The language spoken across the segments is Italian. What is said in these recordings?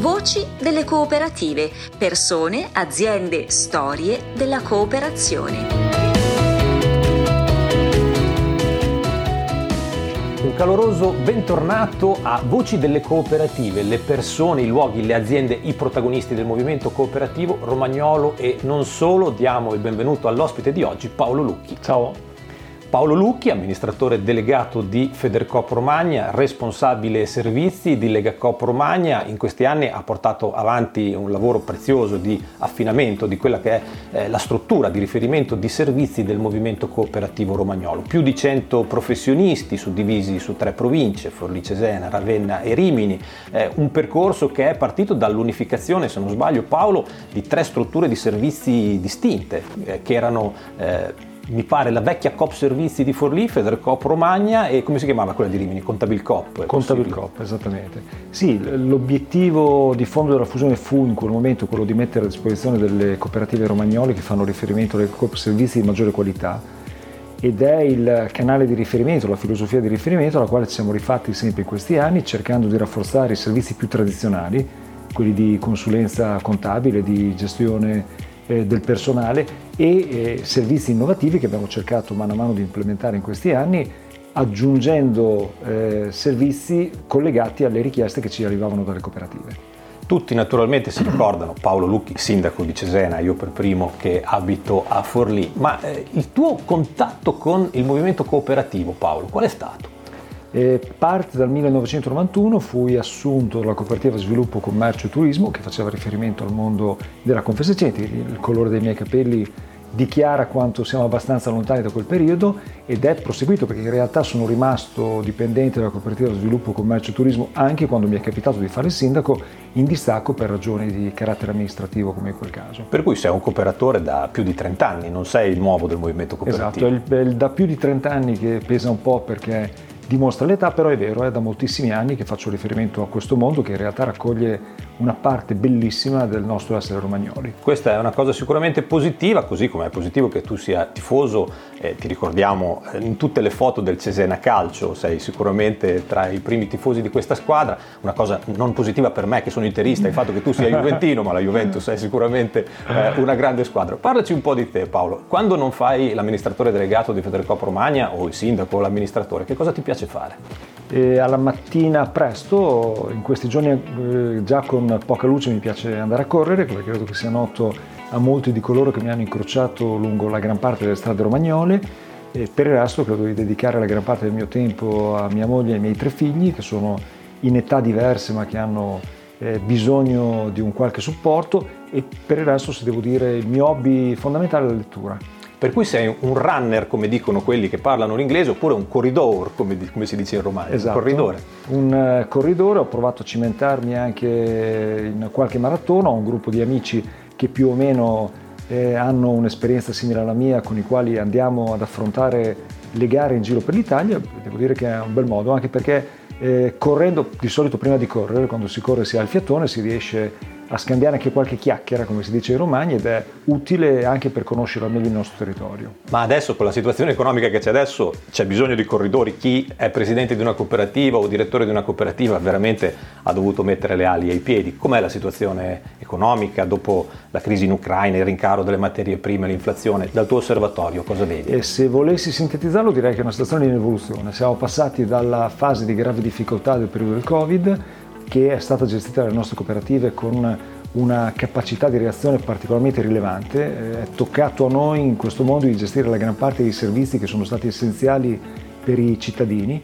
Voci delle cooperative, persone, aziende, storie della cooperazione. Un caloroso bentornato a Voci delle cooperative, le persone, i luoghi, le aziende, i protagonisti del movimento cooperativo romagnolo e non solo. Diamo il benvenuto all'ospite di oggi, Paolo Lucchi. Ciao. Paolo Lucchi, amministratore delegato di Federcop Romagna, responsabile servizi di Legacop Romagna, in questi anni ha portato avanti un lavoro prezioso di affinamento di quella che è eh, la struttura di riferimento di servizi del movimento cooperativo romagnolo. Più di 100 professionisti suddivisi su tre province, Forlì Cesena, Ravenna e Rimini, un percorso che è partito dall'unificazione, se non sbaglio Paolo, di tre strutture di servizi distinte eh, che erano eh, mi pare la vecchia Coop Servizi di Forlì, Federcop Romagna e come si chiamava quella di Rimini? Contabil Coop. Contabil Coop, esattamente. Sì, l'obiettivo di fondo della fusione fu in quel momento quello di mettere a disposizione delle cooperative romagnole che fanno riferimento alle Coop Servizi di maggiore qualità ed è il canale di riferimento, la filosofia di riferimento alla quale ci siamo rifatti sempre in questi anni cercando di rafforzare i servizi più tradizionali, quelli di consulenza contabile, di gestione eh, del personale e eh, servizi innovativi che abbiamo cercato mano a mano di implementare in questi anni aggiungendo eh, servizi collegati alle richieste che ci arrivavano dalle cooperative. Tutti naturalmente si ricordano Paolo Lucchi, sindaco di Cesena, io per primo che abito a Forlì, ma il tuo contatto con il movimento cooperativo, Paolo, qual è stato? E parte dal 1991 fui assunto dalla cooperativa Sviluppo Commercio e Turismo che faceva riferimento al mondo della Confesercenti, il colore dei miei capelli dichiara quanto siamo abbastanza lontani da quel periodo ed è proseguito perché in realtà sono rimasto dipendente della cooperativa Sviluppo Commercio e Turismo anche quando mi è capitato di fare il sindaco in distacco per ragioni di carattere amministrativo come in quel caso. Per cui sei un cooperatore da più di 30 anni, non sei il nuovo del movimento cooperativo. Esatto, è, il, è da più di 30 anni che pesa un po' perché dimostra l'età, però è vero, è da moltissimi anni che faccio riferimento a questo mondo che in realtà raccoglie una parte bellissima del nostro essere romagnoli. Questa è una cosa sicuramente positiva, così come è positivo che tu sia tifoso, eh, ti ricordiamo eh, in tutte le foto del Cesena Calcio, sei sicuramente tra i primi tifosi di questa squadra, una cosa non positiva per me che sono interista, il fatto che tu sia juventino, ma la Juventus è sicuramente eh, una grande squadra. Parlaci un po' di te Paolo, quando non fai l'amministratore delegato di Federcop Romagna o il sindaco o l'amministratore, che cosa ti piace fare? E alla mattina presto, in questi giorni eh, già con poca luce mi piace andare a correre, perché credo che sia noto a molti di coloro che mi hanno incrociato lungo la gran parte delle strade romagnole. E per il resto credo di dedicare la gran parte del mio tempo a mia moglie e ai miei tre figli, che sono in età diverse ma che hanno eh, bisogno di un qualche supporto e per il resto, se devo dire, il mio hobby fondamentale è la lettura. Per cui sei un runner, come dicono quelli che parlano l'inglese, oppure un corridor, come, come si dice in romano. Esatto. Un corridore. Un uh, corridore, ho provato a cimentarmi anche in qualche maratona, ho un gruppo di amici che più o meno eh, hanno un'esperienza simile alla mia, con i quali andiamo ad affrontare le gare in giro per l'Italia. Devo dire che è un bel modo, anche perché eh, correndo, di solito prima di correre, quando si corre si ha il fiatone, si riesce a scambiare anche qualche chiacchiera, come si dice in Romagna, ed è utile anche per conoscere al meglio il nostro territorio. Ma adesso, con la situazione economica che c'è adesso, c'è bisogno di corridori. Chi è presidente di una cooperativa o direttore di una cooperativa veramente ha dovuto mettere le ali ai piedi. Com'è la situazione economica dopo la crisi in Ucraina, il rincaro delle materie prime, l'inflazione? Dal tuo osservatorio cosa vedi? E se volessi sintetizzarlo direi che è una situazione in evoluzione. Siamo passati dalla fase di grave difficoltà del periodo del Covid che è stata gestita dalle nostre cooperative con una capacità di reazione particolarmente rilevante. È toccato a noi in questo modo di gestire la gran parte dei servizi che sono stati essenziali per i cittadini,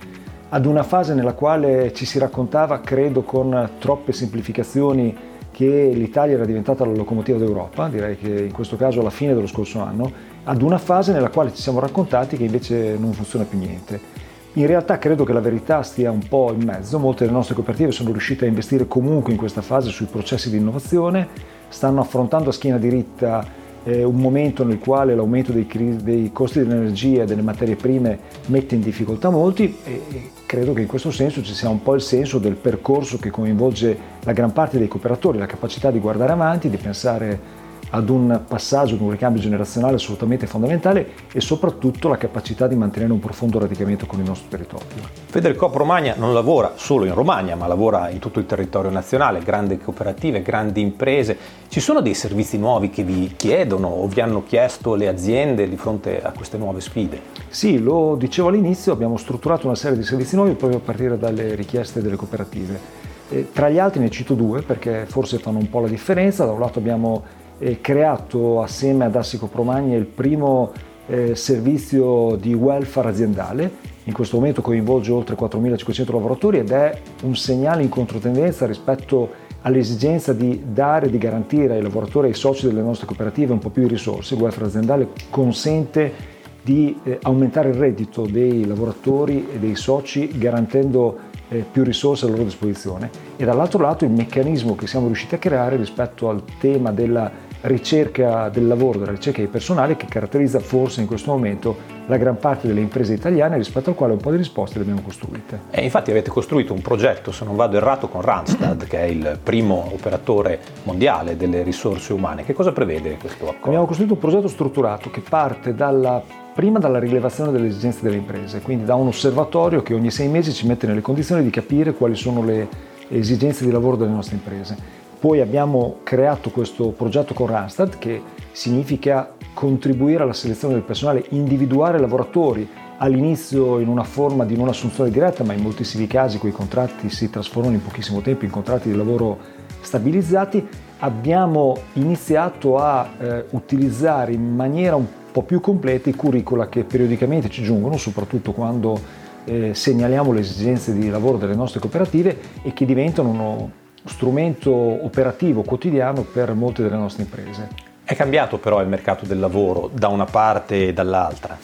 ad una fase nella quale ci si raccontava, credo con troppe semplificazioni, che l'Italia era diventata la locomotiva d'Europa, direi che in questo caso alla fine dello scorso anno, ad una fase nella quale ci siamo raccontati che invece non funziona più niente. In realtà credo che la verità stia un po' in mezzo, molte delle nostre cooperative sono riuscite a investire comunque in questa fase sui processi di innovazione, stanno affrontando a schiena diritta eh, un momento nel quale l'aumento dei, dei costi dell'energia e delle materie prime mette in difficoltà molti e, e credo che in questo senso ci sia un po' il senso del percorso che coinvolge la gran parte dei cooperatori, la capacità di guardare avanti, di pensare ad un passaggio, ad un ricambio generazionale assolutamente fondamentale e soprattutto la capacità di mantenere un profondo radicamento con il nostro territorio. Federcop Romagna non lavora solo in Romagna, ma lavora in tutto il territorio nazionale, grandi cooperative, grandi imprese. Ci sono dei servizi nuovi che vi chiedono o vi hanno chiesto le aziende di fronte a queste nuove sfide? Sì, lo dicevo all'inizio, abbiamo strutturato una serie di servizi nuovi proprio a partire dalle richieste delle cooperative. E tra gli altri ne cito due perché forse fanno un po' la differenza. Da un lato abbiamo eh, creato assieme ad Assico Promagna il primo eh, servizio di welfare aziendale. In questo momento coinvolge oltre 4.500 lavoratori ed è un segnale in controtendenza rispetto all'esigenza di dare, di garantire ai lavoratori e ai soci delle nostre cooperative un po' più di risorse. Il welfare aziendale consente di eh, aumentare il reddito dei lavoratori e dei soci garantendo eh, più risorse a loro disposizione e dall'altro lato il meccanismo che siamo riusciti a creare rispetto al tema della ricerca del lavoro, della ricerca di personale che caratterizza forse in questo momento la gran parte delle imprese italiane rispetto al quale un po' di risposte le abbiamo costruite. E infatti avete costruito un progetto, se non vado errato, con Randstad, che è il primo operatore mondiale delle risorse umane. Che cosa prevede questo accordo? Abbiamo costruito un progetto strutturato che parte dalla prima dalla rilevazione delle esigenze delle imprese, quindi da un osservatorio che ogni sei mesi ci mette nelle condizioni di capire quali sono le esigenze di lavoro delle nostre imprese. Poi abbiamo creato questo progetto con Randstad che significa contribuire alla selezione del personale, individuare lavoratori all'inizio in una forma di non assunzione diretta, ma in moltissimi casi quei contratti si trasformano in pochissimo tempo in contratti di lavoro stabilizzati. Abbiamo iniziato a eh, utilizzare in maniera un po' più completi i curricula che periodicamente ci giungono, soprattutto quando eh, segnaliamo le esigenze di lavoro delle nostre cooperative e che diventano strumento operativo quotidiano per molte delle nostre imprese. È cambiato però il mercato del lavoro da una parte e dall'altra?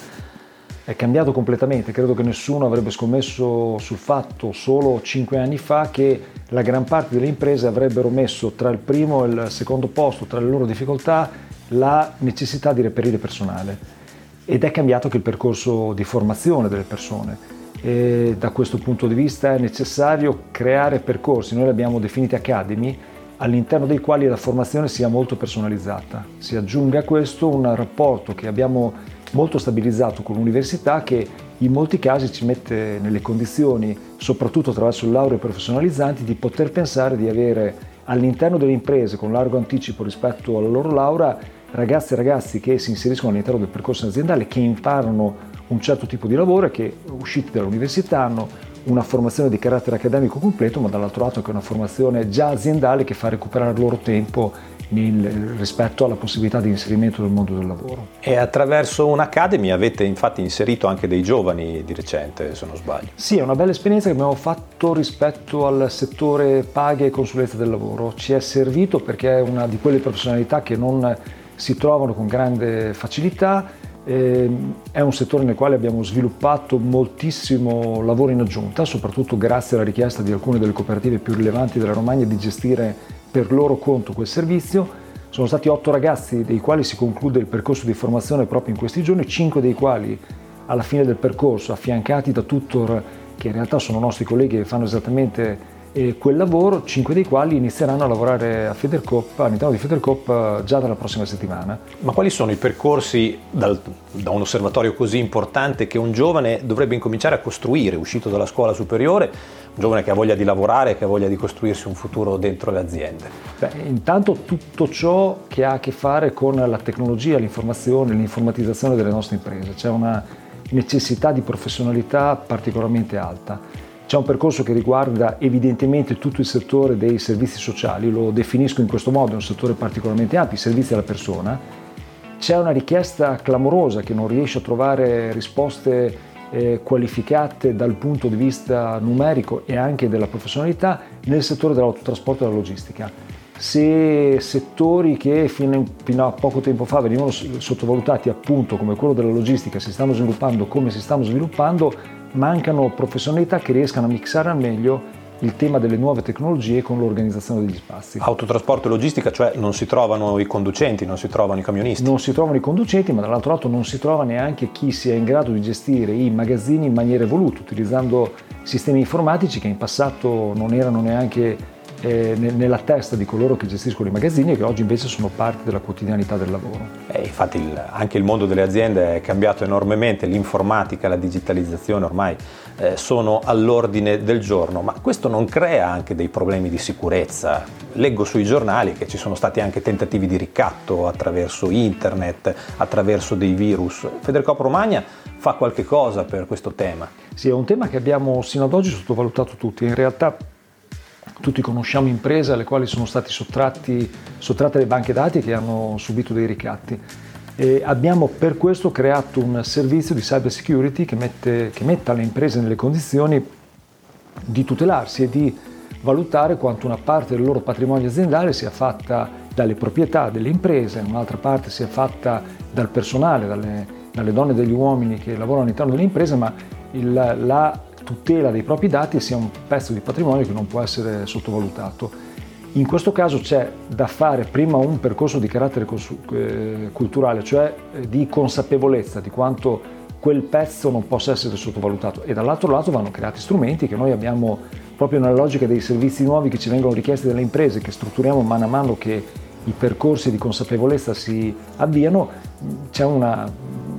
È cambiato completamente, credo che nessuno avrebbe scommesso sul fatto solo cinque anni fa che la gran parte delle imprese avrebbero messo tra il primo e il secondo posto, tra le loro difficoltà, la necessità di reperire personale ed è cambiato anche il percorso di formazione delle persone. E da questo punto di vista è necessario creare percorsi, noi li abbiamo definiti academy, all'interno dei quali la formazione sia molto personalizzata. Si aggiunge a questo un rapporto che abbiamo molto stabilizzato con l'università che in molti casi ci mette nelle condizioni, soprattutto attraverso il laureo professionalizzanti, di poter pensare di avere all'interno delle imprese con largo anticipo rispetto alla loro laurea ragazze e ragazzi che si inseriscono all'interno del percorso aziendale, che imparano un certo tipo di lavoro e che usciti dall'università hanno una formazione di carattere accademico completo, ma dall'altro lato anche una formazione già aziendale che fa recuperare il loro tempo nel, rispetto alla possibilità di inserimento nel mondo del lavoro. E attraverso un'Academy avete infatti inserito anche dei giovani di recente, se non sbaglio. Sì, è una bella esperienza che abbiamo fatto rispetto al settore paghe e consulenza del lavoro. Ci è servito perché è una di quelle professionalità che non si trovano con grande facilità. Ehm, è un settore nel quale abbiamo sviluppato moltissimo lavoro in aggiunta, soprattutto grazie alla richiesta di alcune delle cooperative più rilevanti della Romagna di gestire per loro conto quel servizio. Sono stati otto ragazzi dei quali si conclude il percorso di formazione proprio in questi giorni, cinque dei quali alla fine del percorso affiancati da tutor che in realtà sono nostri colleghi che fanno esattamente e quel lavoro, cinque dei quali inizieranno a lavorare a Federcop, all'interno di Federcop eh, già dalla prossima settimana. Ma quali sono i percorsi dal, da un osservatorio così importante che un giovane dovrebbe incominciare a costruire, uscito dalla scuola superiore, un giovane che ha voglia di lavorare, che ha voglia di costruirsi un futuro dentro le aziende? Beh, intanto tutto ciò che ha a che fare con la tecnologia, l'informazione, l'informatizzazione delle nostre imprese. C'è una necessità di professionalità particolarmente alta c'è un percorso che riguarda evidentemente tutto il settore dei servizi sociali, lo definisco in questo modo, è un settore particolarmente ampio, i servizi alla persona. C'è una richiesta clamorosa che non riesce a trovare risposte eh, qualificate dal punto di vista numerico e anche della professionalità nel settore dell'autotrasporto e della logistica. Se settori che fino, a poco tempo fa venivano sottovalutati appunto come quello della logistica si stanno sviluppando come si stanno sviluppando, mancano professionalità che riescano a mixare al meglio il tema delle nuove tecnologie con l'organizzazione degli spazi. Autotrasporto e logistica, cioè non si trovano i conducenti, non si trovano i camionisti? Non si trovano i conducenti, ma dall'altro lato non si trova neanche chi sia in grado di gestire i magazzini in maniera evoluta, utilizzando sistemi informatici che in passato non erano neanche eh, nella testa di coloro che gestiscono i magazzini e che oggi invece sono parte della quotidianità del lavoro. Eh, infatti il, anche il mondo delle aziende è cambiato enormemente, l'informatica, la digitalizzazione ormai eh, sono all'ordine del giorno, ma questo non crea anche dei problemi di sicurezza? Leggo sui giornali che ci sono stati anche tentativi di ricatto attraverso internet, attraverso dei virus. Federcop Romagna fa qualche cosa per questo tema? Sì, è un tema che abbiamo sino ad oggi sottovalutato tutti. In realtà tutti conosciamo imprese alle quali sono stati sottratte le banche dati che hanno subito dei ricatti. E abbiamo per questo creato un servizio di cyber security che, mette, che metta le imprese nelle condizioni di tutelarsi e di valutare quanto una parte del loro patrimonio aziendale sia fatta dalle proprietà delle imprese, un'altra parte sia fatta dal personale, dalle, dalle donne e dagli uomini che lavorano all'interno delle imprese, ma il, la tutela dei propri dati sia un pezzo di patrimonio che non può essere sottovalutato. In questo caso c'è da fare prima un percorso di carattere eh, culturale, cioè eh, di consapevolezza di quanto quel pezzo non possa essere sottovalutato e dall'altro lato vanno creati strumenti che noi abbiamo proprio nella logica dei servizi nuovi che ci vengono richiesti dalle imprese, che strutturiamo man mano che i percorsi di consapevolezza si avviano, c'è una,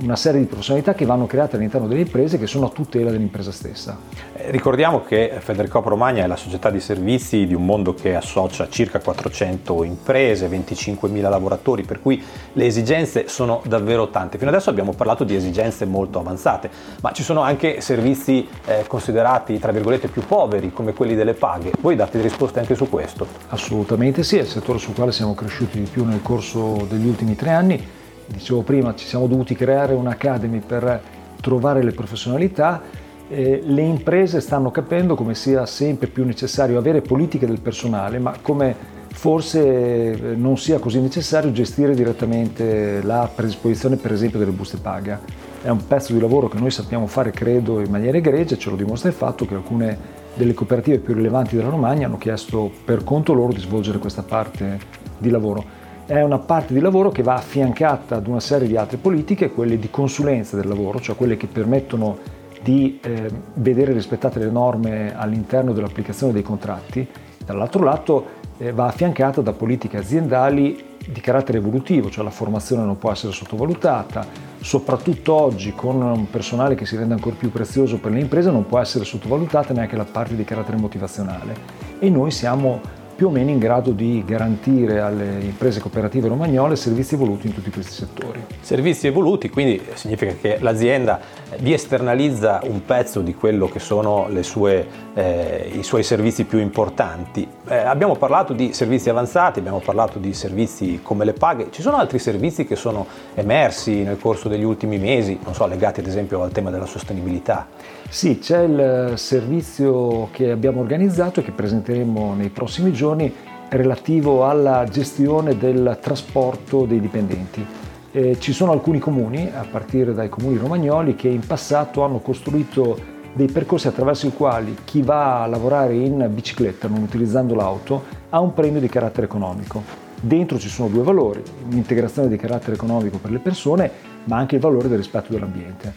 una serie di professionalità che vanno create all'interno delle imprese che sono a tutela dell'impresa stessa. Eh, ricordiamo che Federcop Romagna è la società di servizi di un mondo che associa circa 400 imprese, 25.000 lavoratori, per cui le esigenze sono davvero tante. Fino adesso abbiamo parlato di esigenze molto avanzate, ma ci sono anche servizi eh, considerati tra virgolette più poveri come quelli delle paghe. Voi date risposte anche su questo? Assolutamente sì, è il settore sul quale siamo cresciuti di più nel corso degli ultimi tre anni dicevo prima, ci siamo dovuti creare un'academy per trovare le professionalità. Eh, le imprese stanno capendo come sia sempre più necessario avere politiche del personale, ma come forse eh, non sia così necessario gestire direttamente la predisposizione per esempio delle buste paga. È un pezzo di lavoro che noi sappiamo fare, credo, in maniera egregia, ce lo dimostra il fatto che alcune delle cooperative più rilevanti della Romagna hanno chiesto per conto loro di svolgere questa parte di lavoro è una parte di lavoro che va affiancata ad una serie di altre politiche, quelle di consulenza del lavoro, cioè quelle che permettono di eh, vedere rispettate le norme all'interno dell'applicazione dei contratti, dall'altro lato eh, va affiancata da politiche aziendali di carattere evolutivo, cioè la formazione non può essere sottovalutata, soprattutto oggi con un personale che si rende ancora più prezioso per le imprese non può essere sottovalutata neanche la parte di carattere motivazionale. E noi siamo più o meno in grado di garantire alle imprese cooperative romagnole servizi evoluti in tutti questi settori. Servizi evoluti quindi significa che l'azienda vi esternalizza un pezzo di quello che sono sue, eh, i suoi servizi più importanti. Eh, abbiamo parlato di servizi avanzati, abbiamo parlato di servizi come le paghe, ci sono altri servizi che sono emersi nel corso degli ultimi mesi, non so, legati ad esempio al tema della sostenibilità? Sì, c'è il servizio che abbiamo organizzato e che presenteremo nei prossimi giorni relativo alla gestione del trasporto dei dipendenti. Eh, ci sono alcuni comuni, a partire dai comuni romagnoli, che in passato hanno costruito dei percorsi attraverso i quali chi va a lavorare in bicicletta non utilizzando l'auto ha un premio di carattere economico. Dentro ci sono due valori, un'integrazione di carattere economico per le persone, ma anche il valore del rispetto dell'ambiente.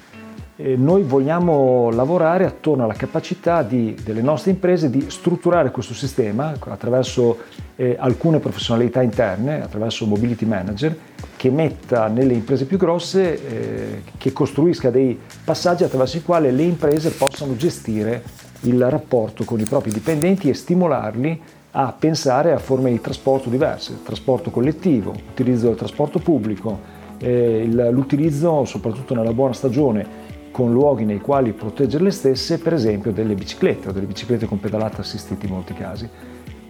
Eh, noi vogliamo lavorare attorno alla capacità di, delle nostre imprese di strutturare questo sistema attraverso eh, alcune professionalità interne, attraverso mobility manager, che metta nelle imprese più grosse, eh, che costruisca dei passaggi attraverso i quali le imprese possano gestire il rapporto con i propri dipendenti e stimolarli a pensare a forme di trasporto diverse, trasporto collettivo, utilizzo del trasporto pubblico, eh, l'utilizzo soprattutto nella buona stagione con luoghi nei quali proteggere le stesse, per esempio delle biciclette o delle biciclette con pedalata assistita in molti casi.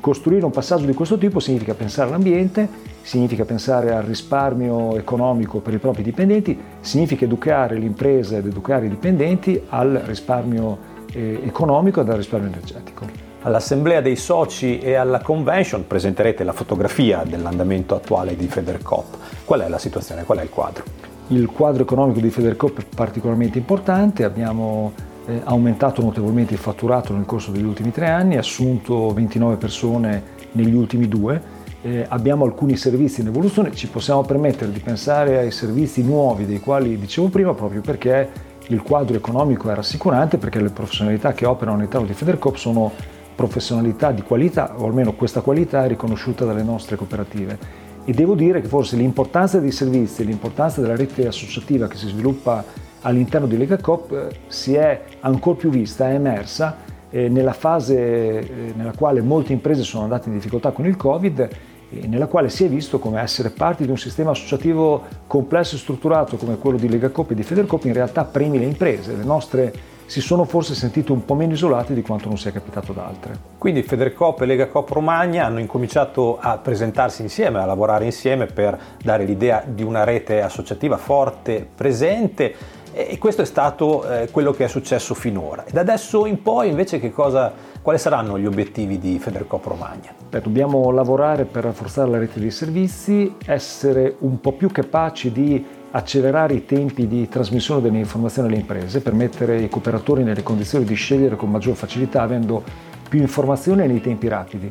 Costruire un passaggio di questo tipo significa pensare all'ambiente, significa pensare al risparmio economico per i propri dipendenti, significa educare l'impresa ed educare i dipendenti al risparmio eh, economico e al risparmio energetico. All'assemblea dei soci e alla convention presenterete la fotografia dell'andamento attuale di Federcop. Qual è la situazione? Qual è il quadro? Il quadro economico di Federcop è particolarmente importante, abbiamo eh, aumentato notevolmente il fatturato nel corso degli ultimi tre anni, assunto 29 persone negli ultimi due, eh, abbiamo alcuni servizi in evoluzione, ci possiamo permettere di pensare ai servizi nuovi dei quali dicevo prima proprio perché il quadro economico è rassicurante, perché le professionalità che operano all'interno di Federcop sono professionalità di qualità, o almeno questa qualità è riconosciuta dalle nostre cooperative. E devo dire che forse l'importanza dei servizi, l'importanza della rete associativa che si sviluppa all'interno di Lega Coop eh, si è ancora più vista, è emersa eh, nella fase eh, nella quale molte imprese sono andate in difficoltà con il Covid e nella quale si è visto come essere parte di un sistema associativo complesso e strutturato come quello di Lega Coop e di Federcoop in realtà premi le imprese. Le nostre si sono forse sentite un po' meno isolate di quanto non sia capitato ad altre. Quindi Federcop e Lega Coop Romagna hanno incominciato a presentarsi insieme, a lavorare insieme per dare l'idea di una rete associativa forte, presente e questo è stato eh, quello che è successo finora. E da adesso in poi invece cosa, quali saranno gli obiettivi di Federcop Romagna? Beh, dobbiamo lavorare per rafforzare la rete dei servizi, essere un po' più capaci di accelerare i tempi di trasmissione delle informazioni alle imprese per mettere i cooperatori nelle condizioni di scegliere con maggior facilità avendo più informazioni nei tempi rapidi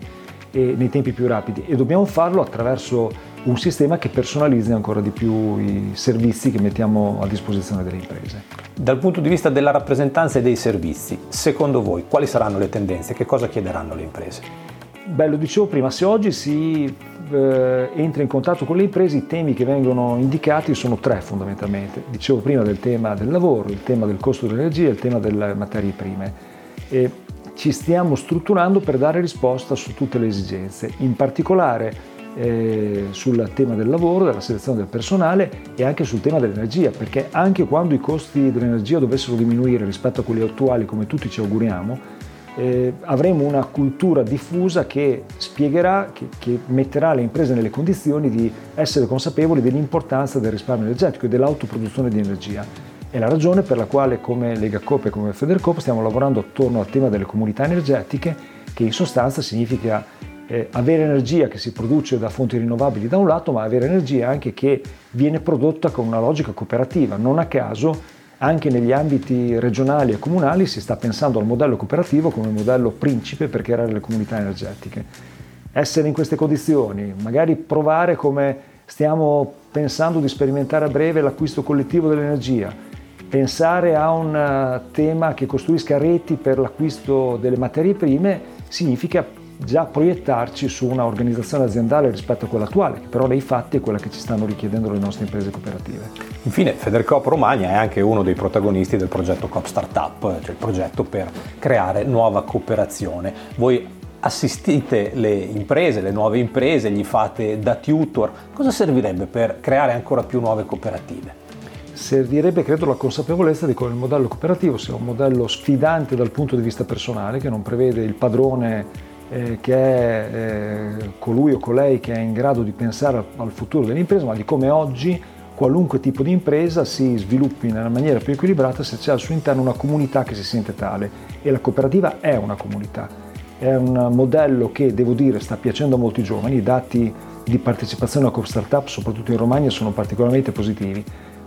nei tempi più rapidi e dobbiamo farlo attraverso un sistema che personalizzi ancora di più i servizi che mettiamo a disposizione delle imprese. Dal punto di vista della rappresentanza e dei servizi, secondo voi quali saranno le tendenze? Che cosa chiederanno le imprese? Beh, lo dicevo prima, se oggi si eh, entra in contatto con le imprese, i temi che vengono indicati sono tre fondamentalmente. Dicevo prima del tema del lavoro, il tema del costo dell'energia e il tema delle materie prime. E ci stiamo strutturando per dare risposta su tutte le esigenze, in particolare eh, sul tema del lavoro, della selezione del personale e anche sul tema dell'energia, perché anche quando i costi dell'energia dovessero diminuire rispetto a quelli attuali, come tutti ci auguriamo, eh, avremo una cultura diffusa che spiegherà, che, che, metterà le imprese nelle condizioni di essere consapevoli dell'importanza del risparmio energetico e dell'autoproduzione di energia. È la ragione per la quale come Lega Coop e come Federcoop stiamo lavorando attorno al tema delle comunità energetiche, che in sostanza significa eh, avere energia che si produce da fonti rinnovabili da un lato, ma avere energia anche che viene prodotta con una logica cooperativa. Non a caso anche negli ambiti regionali e comunali si sta pensando al modello cooperativo come modello principe per creare le comunità energetiche. Essere in queste condizioni, magari provare come stiamo pensando di sperimentare a breve l'acquisto collettivo dell'energia, pensare a un eh, tema che costruisca reti per l'acquisto delle materie prime significa già proiettarci su una organizzazione aziendale rispetto a quella attuale, che però nei fatti è quella che ci stanno richiedendo le nostre imprese cooperative. Infine, Federcop Romagna è anche uno dei protagonisti del progetto Coop Startup, cioè il progetto per creare nuova cooperazione. Voi assistite le imprese, le nuove imprese, gli fate da tutor. Cosa servirebbe per creare ancora più nuove cooperative? Servirebbe, credo, la consapevolezza di come il modello cooperativo sia un modello sfidante dal punto di vista personale, che non prevede il padrone eh, che è eh, colui o colei che è in grado di pensare al futuro dell'impresa, ma di come oggi qualunque tipo di impresa si sviluppi nella maniera più equilibrata se c'è al suo interno una comunità che si sente tale. E la cooperativa è una comunità. È un modello che, devo dire, sta piacendo a molti giovani, i dati di partecipazione a Coop Startup, soprattutto in Romagna, sono particolarmente positivi,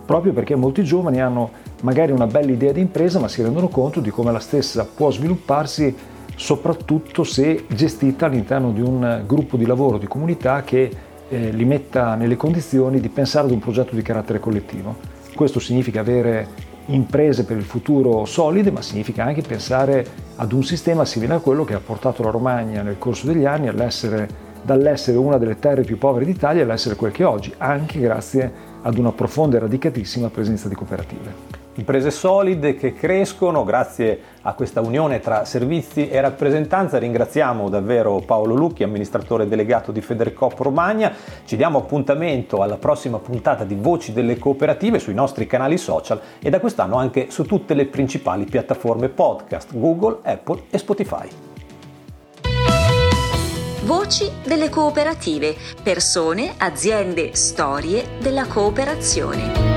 proprio perché molti giovani hanno magari una bella idea di impresa, ma si rendono conto di come la stessa può svilupparsi soprattutto se gestita all'interno di un gruppo di lavoro, di comunità che eh, li metta nelle condizioni di pensare ad un progetto di carattere collettivo. Questo significa avere imprese per il futuro solide, ma significa anche pensare ad un sistema simile a quello che ha portato la Romagna nel corso degli anni dall'essere una delle terre più povere d'Italia all'essere quel che è oggi, anche grazie ad una profonda e radicatissima presenza di cooperative imprese solide che crescono grazie a questa unione tra servizi e rappresentanza. Ringraziamo davvero Paolo Lucchi, amministratore delegato di Federcop Romagna. Ci diamo appuntamento alla prossima puntata di Voci delle Cooperative sui nostri canali social e da quest'anno anche su tutte le principali piattaforme podcast, Google, Apple e Spotify. Voci delle cooperative, persone, aziende, storie della cooperazione.